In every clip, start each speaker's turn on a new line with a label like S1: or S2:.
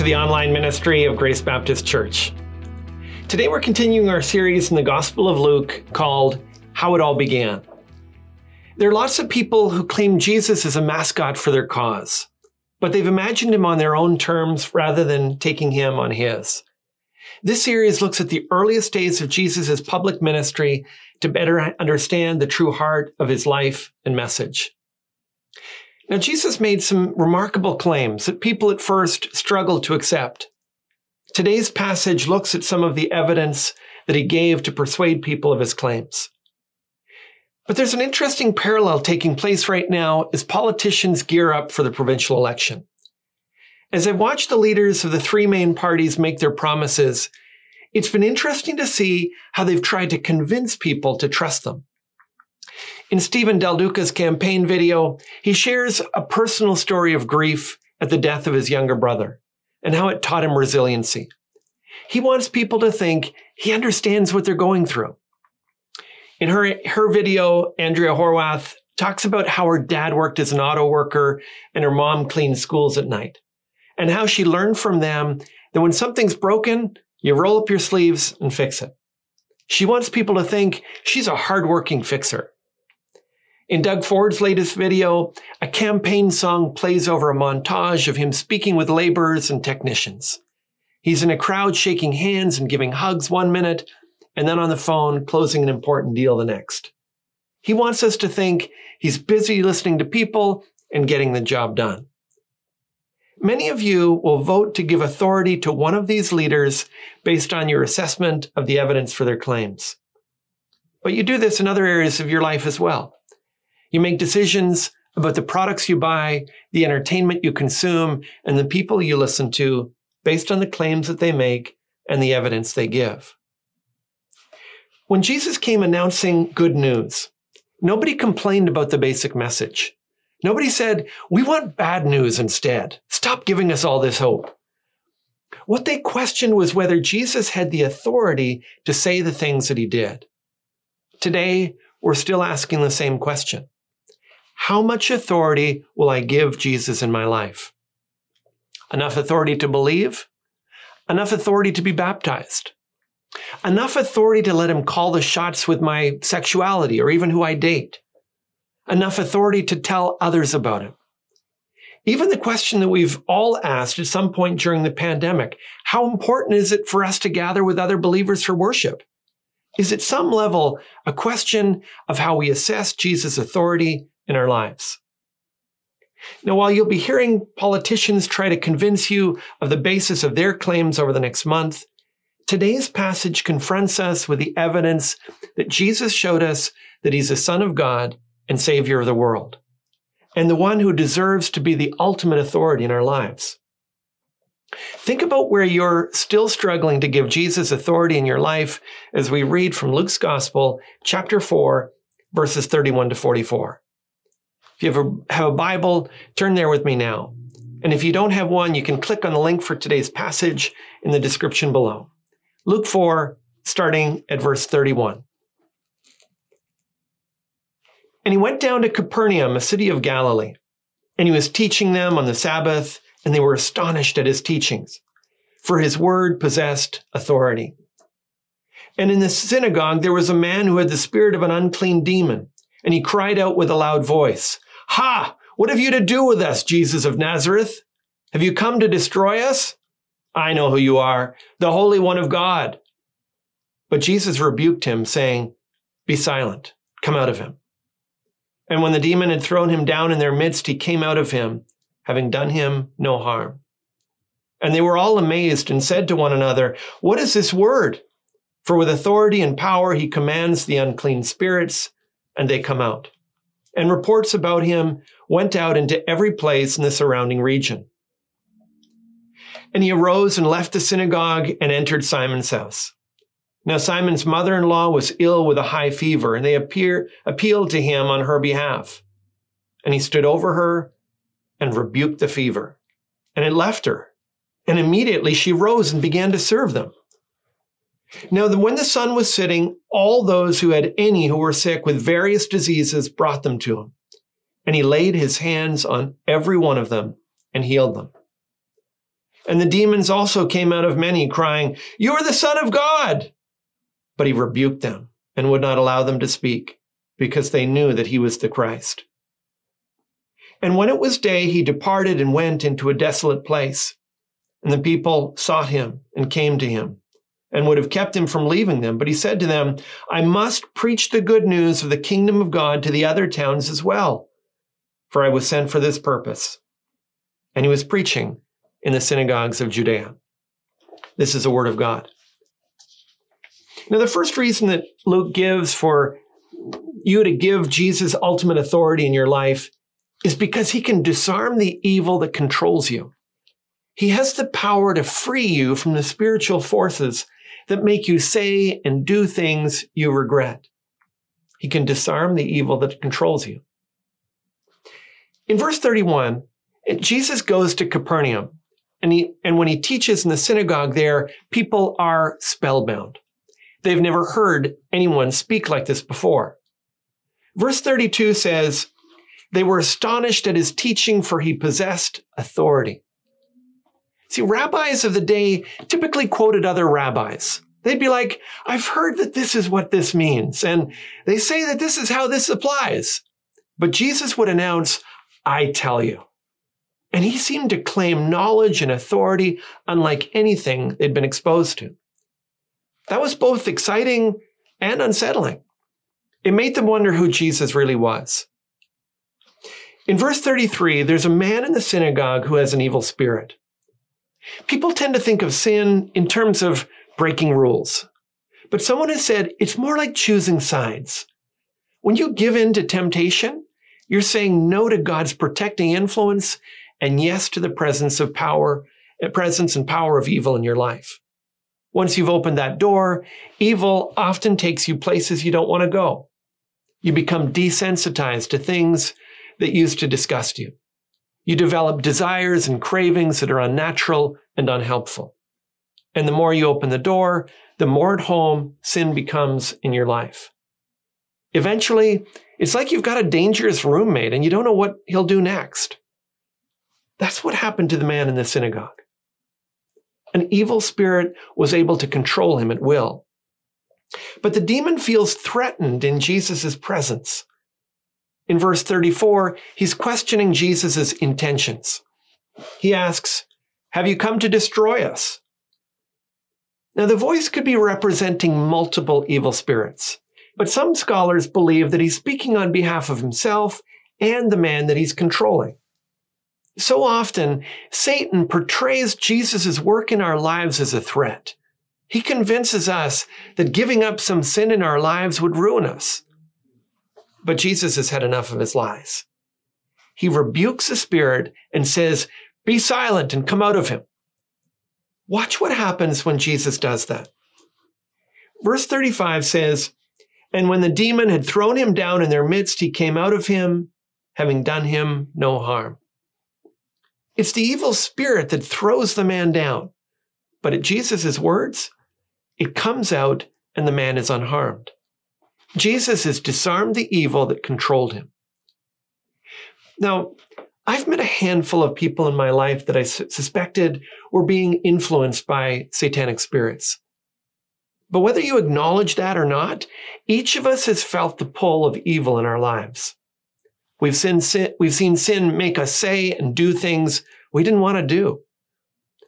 S1: to the online ministry of Grace Baptist Church. Today we're continuing our series in the Gospel of Luke called How It All Began. There are lots of people who claim Jesus as a mascot for their cause, but they've imagined him on their own terms rather than taking him on his. This series looks at the earliest days of Jesus' public ministry to better understand the true heart of his life and message. Now, Jesus made some remarkable claims that people at first struggled to accept. Today's passage looks at some of the evidence that he gave to persuade people of his claims. But there's an interesting parallel taking place right now as politicians gear up for the provincial election. As I've watched the leaders of the three main parties make their promises, it's been interesting to see how they've tried to convince people to trust them. In Stephen Del Duca's campaign video, he shares a personal story of grief at the death of his younger brother and how it taught him resiliency. He wants people to think he understands what they're going through. In her, her video, Andrea Horwath talks about how her dad worked as an auto worker and her mom cleaned schools at night, and how she learned from them that when something's broken, you roll up your sleeves and fix it. She wants people to think she's a hardworking fixer. In Doug Ford's latest video, a campaign song plays over a montage of him speaking with laborers and technicians. He's in a crowd shaking hands and giving hugs one minute, and then on the phone closing an important deal the next. He wants us to think he's busy listening to people and getting the job done. Many of you will vote to give authority to one of these leaders based on your assessment of the evidence for their claims. But you do this in other areas of your life as well. You make decisions about the products you buy, the entertainment you consume, and the people you listen to based on the claims that they make and the evidence they give. When Jesus came announcing good news, nobody complained about the basic message. Nobody said, we want bad news instead. Stop giving us all this hope. What they questioned was whether Jesus had the authority to say the things that he did. Today, we're still asking the same question. How much authority will I give Jesus in my life? Enough authority to believe? Enough authority to be baptized? Enough authority to let him call the shots with my sexuality or even who I date? Enough authority to tell others about him? Even the question that we've all asked at some point during the pandemic, how important is it for us to gather with other believers for worship? Is at some level a question of how we assess Jesus' authority in our lives. Now, while you'll be hearing politicians try to convince you of the basis of their claims over the next month, today's passage confronts us with the evidence that Jesus showed us that he's the Son of God and Savior of the world, and the one who deserves to be the ultimate authority in our lives. Think about where you're still struggling to give Jesus authority in your life as we read from Luke's Gospel, chapter 4, verses 31 to 44. If you have a, have a Bible, turn there with me now. And if you don't have one, you can click on the link for today's passage in the description below. Luke 4, starting at verse 31. And he went down to Capernaum, a city of Galilee, and he was teaching them on the Sabbath, and they were astonished at his teachings, for his word possessed authority. And in the synagogue, there was a man who had the spirit of an unclean demon, and he cried out with a loud voice, Ha! What have you to do with us, Jesus of Nazareth? Have you come to destroy us? I know who you are, the Holy One of God. But Jesus rebuked him, saying, Be silent, come out of him. And when the demon had thrown him down in their midst, he came out of him, having done him no harm. And they were all amazed and said to one another, What is this word? For with authority and power he commands the unclean spirits, and they come out and reports about him went out into every place in the surrounding region. And he arose and left the synagogue and entered Simon's house. Now Simon's mother-in-law was ill with a high fever, and they appear, appealed to him on her behalf. And he stood over her and rebuked the fever, and it left her. And immediately she rose and began to serve them. Now, when the sun was setting, all those who had any who were sick with various diseases brought them to him. And he laid his hands on every one of them and healed them. And the demons also came out of many, crying, You are the Son of God! But he rebuked them and would not allow them to speak, because they knew that he was the Christ. And when it was day, he departed and went into a desolate place. And the people sought him and came to him and would have kept him from leaving them. But he said to them, I must preach the good news of the kingdom of God to the other towns as well, for I was sent for this purpose. And he was preaching in the synagogues of Judea. This is the word of God. Now, the first reason that Luke gives for you to give Jesus ultimate authority in your life is because he can disarm the evil that controls you. He has the power to free you from the spiritual forces that make you say and do things you regret. He can disarm the evil that controls you. In verse 31, Jesus goes to Capernaum and he, and when he teaches in the synagogue there, people are spellbound. They've never heard anyone speak like this before. Verse 32 says, they were astonished at his teaching for he possessed authority. See, rabbis of the day typically quoted other rabbis. They'd be like, I've heard that this is what this means. And they say that this is how this applies. But Jesus would announce, I tell you. And he seemed to claim knowledge and authority unlike anything they'd been exposed to. That was both exciting and unsettling. It made them wonder who Jesus really was. In verse 33, there's a man in the synagogue who has an evil spirit. People tend to think of sin in terms of breaking rules. But someone has said it's more like choosing sides. When you give in to temptation, you're saying no to God's protecting influence and yes to the presence of power, uh, presence and power of evil in your life. Once you've opened that door, evil often takes you places you don't want to go. You become desensitized to things that used to disgust you. You develop desires and cravings that are unnatural and unhelpful. And the more you open the door, the more at home sin becomes in your life. Eventually, it's like you've got a dangerous roommate and you don't know what he'll do next. That's what happened to the man in the synagogue. An evil spirit was able to control him at will. But the demon feels threatened in Jesus' presence. In verse 34, he's questioning Jesus' intentions. He asks, Have you come to destroy us? Now, the voice could be representing multiple evil spirits, but some scholars believe that he's speaking on behalf of himself and the man that he's controlling. So often, Satan portrays Jesus' work in our lives as a threat. He convinces us that giving up some sin in our lives would ruin us. But Jesus has had enough of his lies. He rebukes the spirit and says, Be silent and come out of him. Watch what happens when Jesus does that. Verse 35 says, And when the demon had thrown him down in their midst, he came out of him, having done him no harm. It's the evil spirit that throws the man down. But at Jesus' words, it comes out and the man is unharmed. Jesus has disarmed the evil that controlled him. Now, I've met a handful of people in my life that I suspected were being influenced by satanic spirits. But whether you acknowledge that or not, each of us has felt the pull of evil in our lives. We've seen sin, we've seen sin make us say and do things we didn't want to do.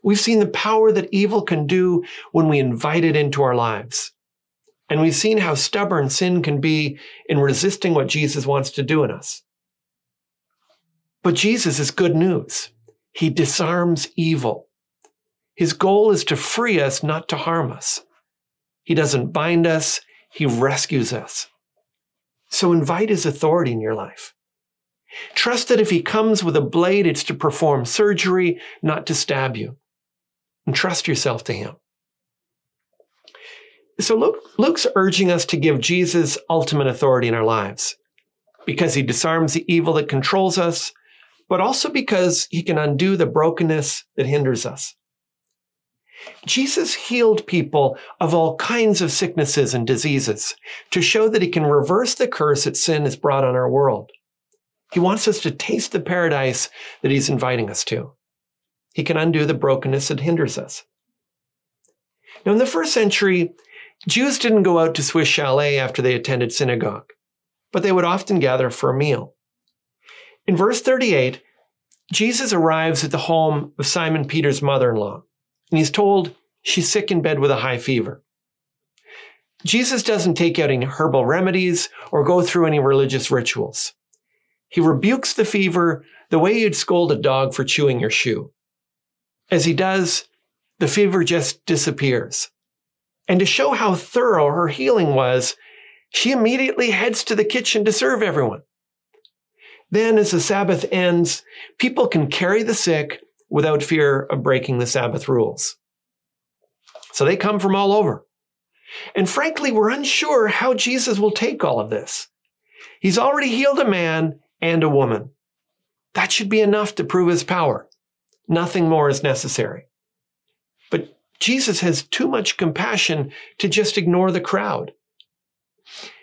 S1: We've seen the power that evil can do when we invite it into our lives. And we've seen how stubborn sin can be in resisting what Jesus wants to do in us. But Jesus is good news. He disarms evil. His goal is to free us, not to harm us. He doesn't bind us, he rescues us. So invite his authority in your life. Trust that if he comes with a blade, it's to perform surgery, not to stab you. And trust yourself to him. So Luke, Luke's urging us to give Jesus ultimate authority in our lives because he disarms the evil that controls us, but also because he can undo the brokenness that hinders us. Jesus healed people of all kinds of sicknesses and diseases to show that he can reverse the curse that sin has brought on our world. He wants us to taste the paradise that he's inviting us to. he can undo the brokenness that hinders us. Now, in the first century, Jews didn't go out to Swiss chalet after they attended synagogue, but they would often gather for a meal. In verse 38, Jesus arrives at the home of Simon Peter's mother in law, and he's told she's sick in bed with a high fever. Jesus doesn't take out any herbal remedies or go through any religious rituals. He rebukes the fever the way you'd scold a dog for chewing your shoe. As he does, the fever just disappears. And to show how thorough her healing was, she immediately heads to the kitchen to serve everyone. Then, as the Sabbath ends, people can carry the sick without fear of breaking the Sabbath rules. So they come from all over. And frankly, we're unsure how Jesus will take all of this. He's already healed a man and a woman. That should be enough to prove his power. Nothing more is necessary. Jesus has too much compassion to just ignore the crowd.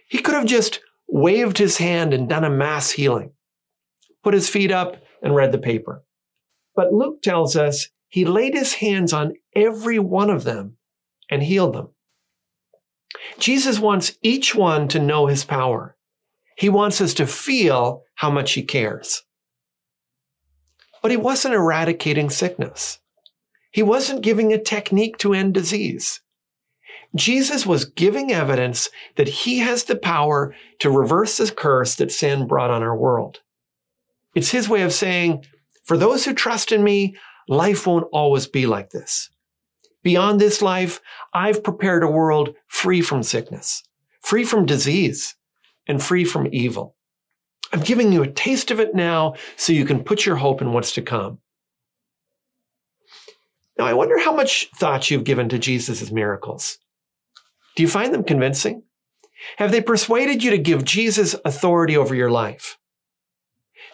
S1: He could have just waved his hand and done a mass healing, put his feet up and read the paper. But Luke tells us he laid his hands on every one of them and healed them. Jesus wants each one to know his power. He wants us to feel how much he cares. But he wasn't eradicating sickness. He wasn't giving a technique to end disease. Jesus was giving evidence that he has the power to reverse the curse that sin brought on our world. It's his way of saying, for those who trust in me, life won't always be like this. Beyond this life, I've prepared a world free from sickness, free from disease, and free from evil. I'm giving you a taste of it now so you can put your hope in what's to come. Now, I wonder how much thought you've given to Jesus' miracles. Do you find them convincing? Have they persuaded you to give Jesus authority over your life?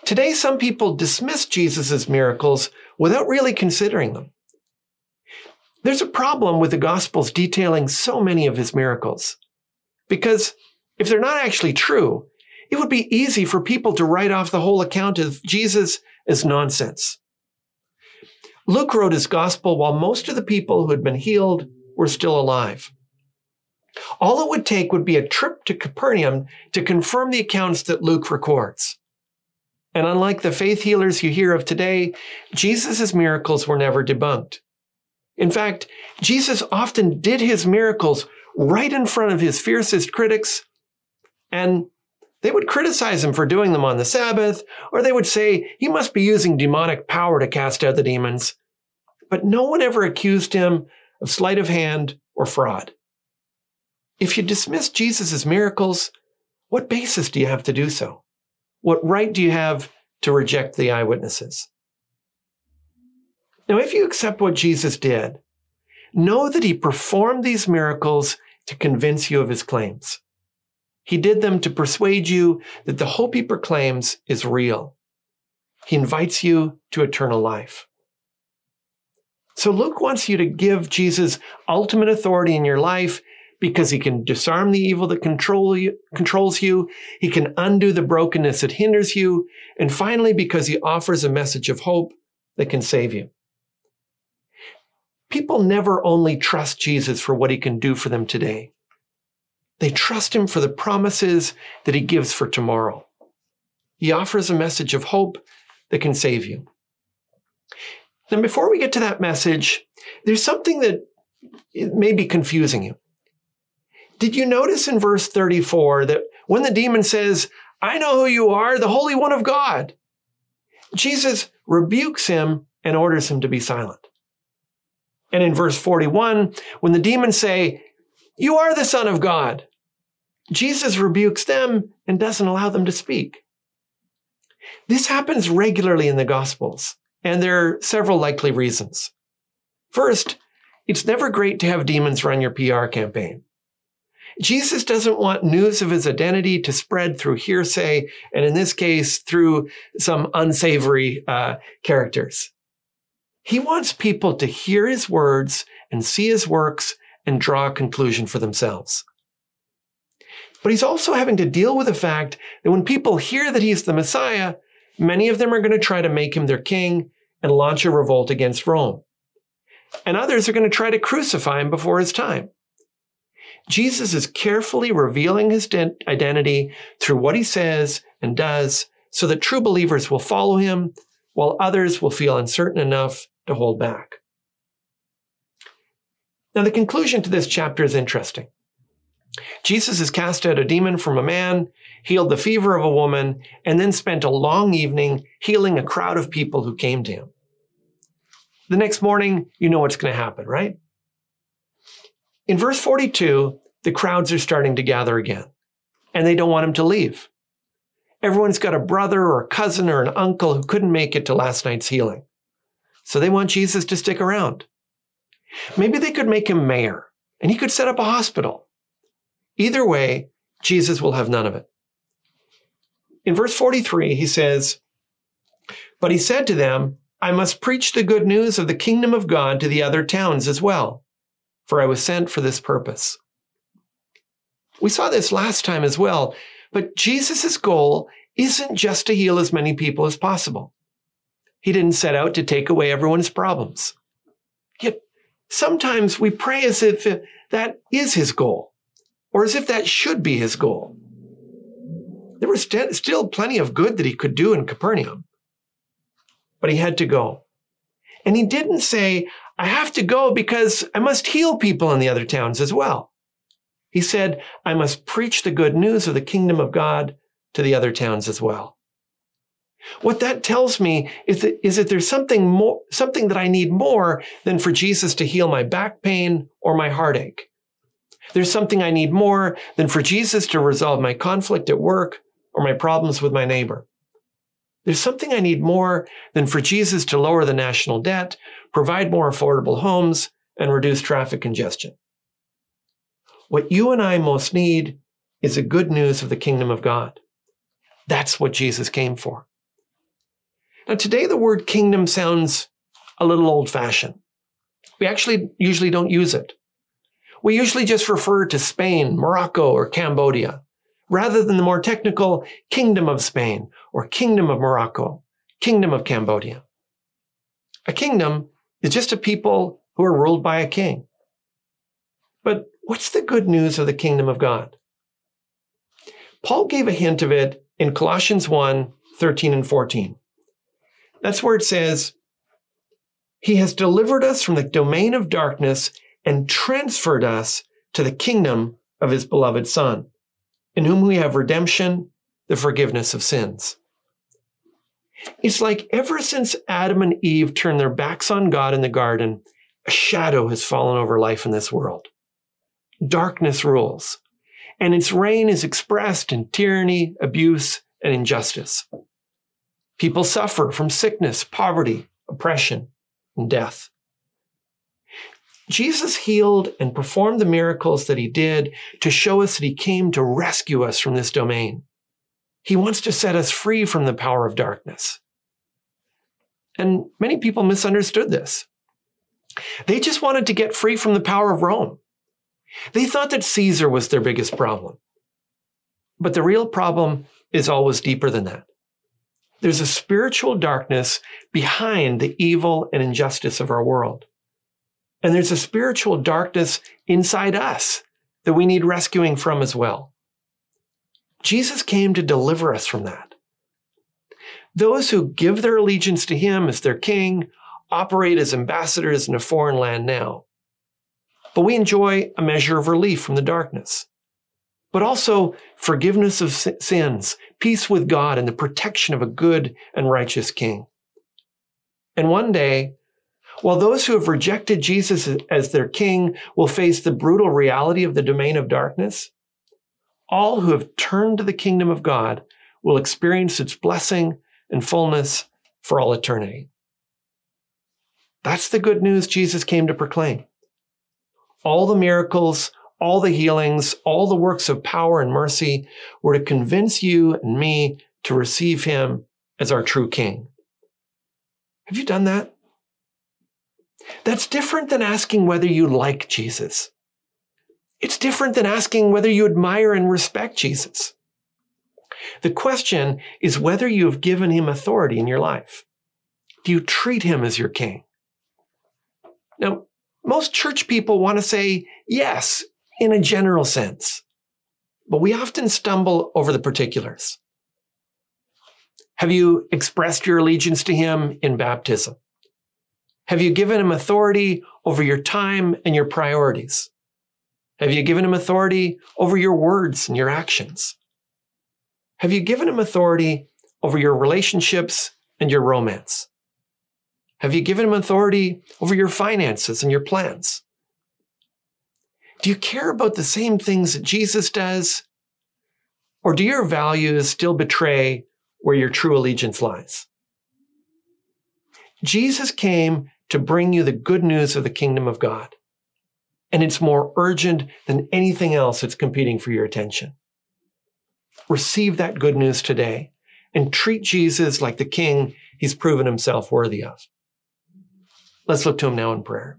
S1: Today, some people dismiss Jesus' miracles without really considering them. There's a problem with the Gospels detailing so many of his miracles. Because if they're not actually true, it would be easy for people to write off the whole account of Jesus as nonsense. Luke wrote his gospel while most of the people who had been healed were still alive. All it would take would be a trip to Capernaum to confirm the accounts that Luke records. And unlike the faith healers you hear of today, Jesus' miracles were never debunked. In fact, Jesus often did his miracles right in front of his fiercest critics, and they would criticize him for doing them on the Sabbath, or they would say he must be using demonic power to cast out the demons. But no one ever accused him of sleight of hand or fraud. If you dismiss Jesus' miracles, what basis do you have to do so? What right do you have to reject the eyewitnesses? Now, if you accept what Jesus did, know that he performed these miracles to convince you of his claims. He did them to persuade you that the hope he proclaims is real. He invites you to eternal life. So Luke wants you to give Jesus ultimate authority in your life because he can disarm the evil that control you, controls you. He can undo the brokenness that hinders you. And finally, because he offers a message of hope that can save you. People never only trust Jesus for what he can do for them today. They trust him for the promises that he gives for tomorrow. He offers a message of hope that can save you. Now, before we get to that message, there's something that may be confusing you. Did you notice in verse 34 that when the demon says, I know who you are, the Holy One of God, Jesus rebukes him and orders him to be silent. And in verse 41, when the demons say, You are the Son of God, Jesus rebukes them and doesn't allow them to speak. This happens regularly in the Gospels, and there are several likely reasons. First, it's never great to have demons run your PR campaign. Jesus doesn't want news of his identity to spread through hearsay, and in this case, through some unsavory uh, characters. He wants people to hear his words and see his works and draw a conclusion for themselves. But he's also having to deal with the fact that when people hear that he's the Messiah, many of them are going to try to make him their king and launch a revolt against Rome. And others are going to try to crucify him before his time. Jesus is carefully revealing his identity through what he says and does so that true believers will follow him while others will feel uncertain enough to hold back. Now, the conclusion to this chapter is interesting. Jesus has cast out a demon from a man, healed the fever of a woman, and then spent a long evening healing a crowd of people who came to him. The next morning, you know what's going to happen, right? In verse 42, the crowds are starting to gather again, and they don't want him to leave. Everyone's got a brother or a cousin or an uncle who couldn't make it to last night's healing. So they want Jesus to stick around. Maybe they could make him mayor, and he could set up a hospital. Either way, Jesus will have none of it. In verse 43, he says, But he said to them, I must preach the good news of the kingdom of God to the other towns as well for I was sent for this purpose. We saw this last time as well, but Jesus' goal isn't just to heal as many people as possible. He didn't set out to take away everyone's problems. Yet sometimes we pray as if that is his goal, or as if that should be his goal. There was st- still plenty of good that he could do in Capernaum, but he had to go. And he didn't say, I have to go because I must heal people in the other towns as well. He said, I must preach the good news of the kingdom of God to the other towns as well. What that tells me is that, is that there's something more, something that I need more than for Jesus to heal my back pain or my heartache. There's something I need more than for Jesus to resolve my conflict at work or my problems with my neighbor. There's something I need more than for Jesus to lower the national debt, provide more affordable homes, and reduce traffic congestion. What you and I most need is the good news of the kingdom of God. That's what Jesus came for. Now, today the word kingdom sounds a little old fashioned. We actually usually don't use it. We usually just refer to Spain, Morocco, or Cambodia rather than the more technical Kingdom of Spain or Kingdom of Morocco, Kingdom of Cambodia. A kingdom is just a people who are ruled by a king. But what's the good news of the kingdom of God? Paul gave a hint of it in Colossians 1 13 and 14. That's where it says, He has delivered us from the domain of darkness and transferred us to the kingdom of His beloved Son in whom we have redemption, the forgiveness of sins. It's like ever since Adam and Eve turned their backs on God in the garden, a shadow has fallen over life in this world. Darkness rules, and its reign is expressed in tyranny, abuse, and injustice. People suffer from sickness, poverty, oppression, and death. Jesus healed and performed the miracles that he did to show us that he came to rescue us from this domain. He wants to set us free from the power of darkness. And many people misunderstood this. They just wanted to get free from the power of Rome. They thought that Caesar was their biggest problem. But the real problem is always deeper than that. There's a spiritual darkness behind the evil and injustice of our world. And there's a spiritual darkness inside us that we need rescuing from as well. Jesus came to deliver us from that. Those who give their allegiance to him as their king operate as ambassadors in a foreign land now. But we enjoy a measure of relief from the darkness, but also forgiveness of sins, peace with God, and the protection of a good and righteous king. And one day, while those who have rejected Jesus as their king will face the brutal reality of the domain of darkness, all who have turned to the kingdom of God will experience its blessing and fullness for all eternity. That's the good news Jesus came to proclaim. All the miracles, all the healings, all the works of power and mercy were to convince you and me to receive him as our true king. Have you done that? That's different than asking whether you like Jesus. It's different than asking whether you admire and respect Jesus. The question is whether you have given him authority in your life. Do you treat him as your king? Now, most church people want to say yes in a general sense, but we often stumble over the particulars. Have you expressed your allegiance to him in baptism? Have you given him authority over your time and your priorities? Have you given him authority over your words and your actions? Have you given him authority over your relationships and your romance? Have you given him authority over your finances and your plans? Do you care about the same things that Jesus does? Or do your values still betray where your true allegiance lies? Jesus came to bring you the good news of the kingdom of God. And it's more urgent than anything else that's competing for your attention. Receive that good news today and treat Jesus like the king he's proven himself worthy of. Let's look to him now in prayer.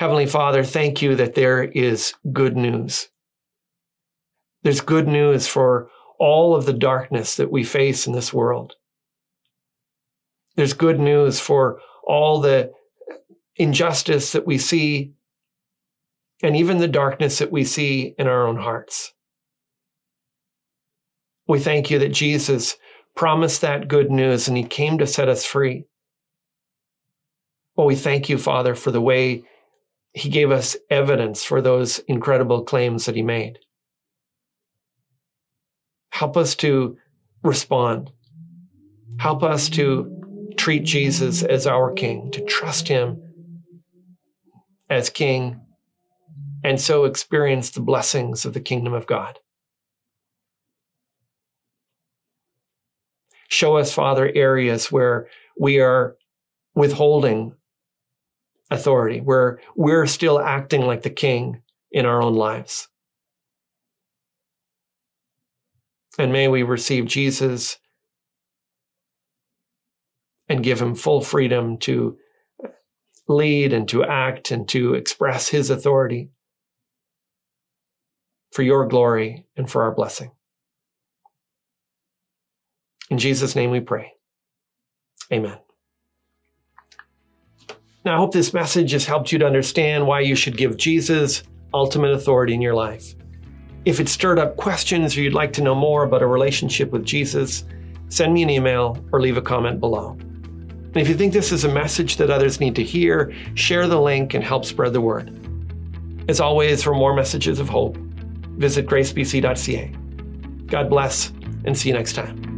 S1: Heavenly Father, thank you that there is good news. There's good news for all of the darkness that we face in this world. There's good news for all the injustice that we see and even the darkness that we see in our own hearts. We thank you that Jesus promised that good news and he came to set us free. Well, we thank you, Father, for the way he gave us evidence for those incredible claims that he made. Help us to respond. Help us to treat Jesus as our King, to trust him as King, and so experience the blessings of the kingdom of God. Show us, Father, areas where we are withholding authority, where we're still acting like the king in our own lives. And may we receive Jesus and give him full freedom to lead and to act and to express his authority for your glory and for our blessing. In Jesus' name we pray. Amen. Now, I hope this message has helped you to understand why you should give Jesus ultimate authority in your life. If it stirred up questions or you'd like to know more about a relationship with Jesus, send me an email or leave a comment below. And if you think this is a message that others need to hear, share the link and help spread the word. As always, for more messages of hope, visit gracebc.ca. God bless and see you next time.